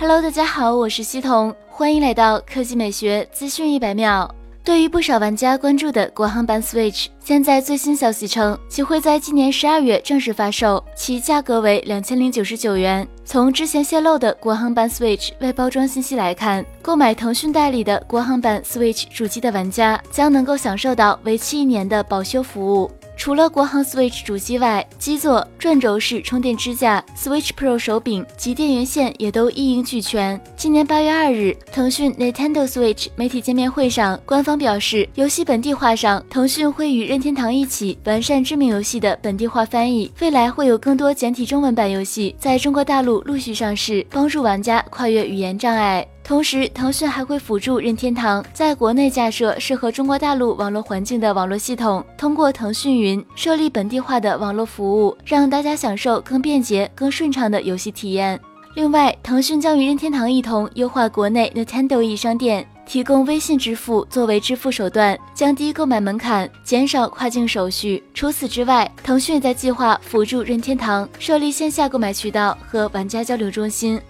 Hello，大家好，我是西彤，欢迎来到科技美学资讯一百秒。对于不少玩家关注的国行版 Switch，现在最新消息称其会在今年十二月正式发售，其价格为两千零九十九元。从之前泄露的国行版 Switch 外包装信息来看，购买腾讯代理的国行版 Switch 主机的玩家将能够享受到为期一年的保修服务。除了国行 Switch 主机外，基座、转轴式充电支架、Switch Pro 手柄及电源线也都一应俱全。今年八月二日，腾讯 Nintendo Switch 媒体见面会上，官方表示，游戏本地化上，腾讯会与任天堂一起完善知名游戏的本地化翻译，未来会有更多简体中文版游戏在中国大陆陆续上市，帮助玩家跨越语言障碍。同时，腾讯还会辅助任天堂在国内架设适合中国大陆网络环境的网络系统，通过腾讯云设立本地化的网络服务，让大家享受更便捷、更顺畅的游戏体验。另外，腾讯将与任天堂一同优化国内 Nintendo e 商店，提供微信支付作为支付手段，降低购买门槛，减少跨境手续。除此之外，腾讯在计划辅助任天堂设立线下购买渠道和玩家交流中心。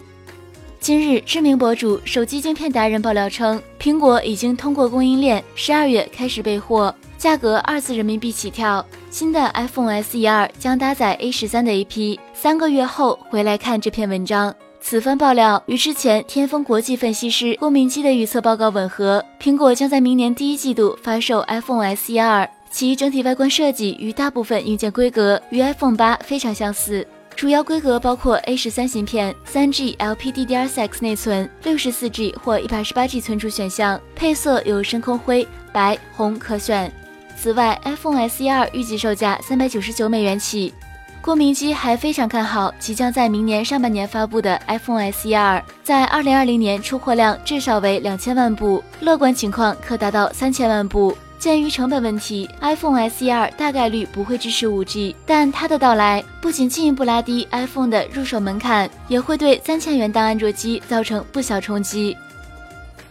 今日，知名博主、手机镜片达人爆料称，苹果已经通过供应链，十二月开始备货，价格二次人民币起跳。新的 iPhone SE 二将搭载 A 十三的 AP，三个月后回来看这篇文章。此番爆料与之前天风国际分析师郭明基的预测报告吻合，苹果将在明年第一季度发售 iPhone SE 二，其整体外观设计与大部分硬件规格与 iPhone 八非常相似。主要规格包括 A 十三芯片、三 G LPDDR4X 内存、六十四 G 或一百二十八 G 存储选项，配色有深空灰、白、红可选。此外，iPhone SE 二预计售价三百九十九美元起。郭明基还非常看好即将在明年上半年发布的 iPhone SE 二，在二零二零年出货量至少为两千万部，乐观情况可达到三千万部。鉴于成本问题，iPhone SE 二大概率不会支持 5G，但它的到来不仅进一步拉低 iPhone 的入手门槛，也会对三千元档安卓机造成不小冲击。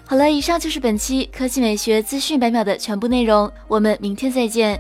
好了，以上就是本期科技美学资讯百秒的全部内容，我们明天再见。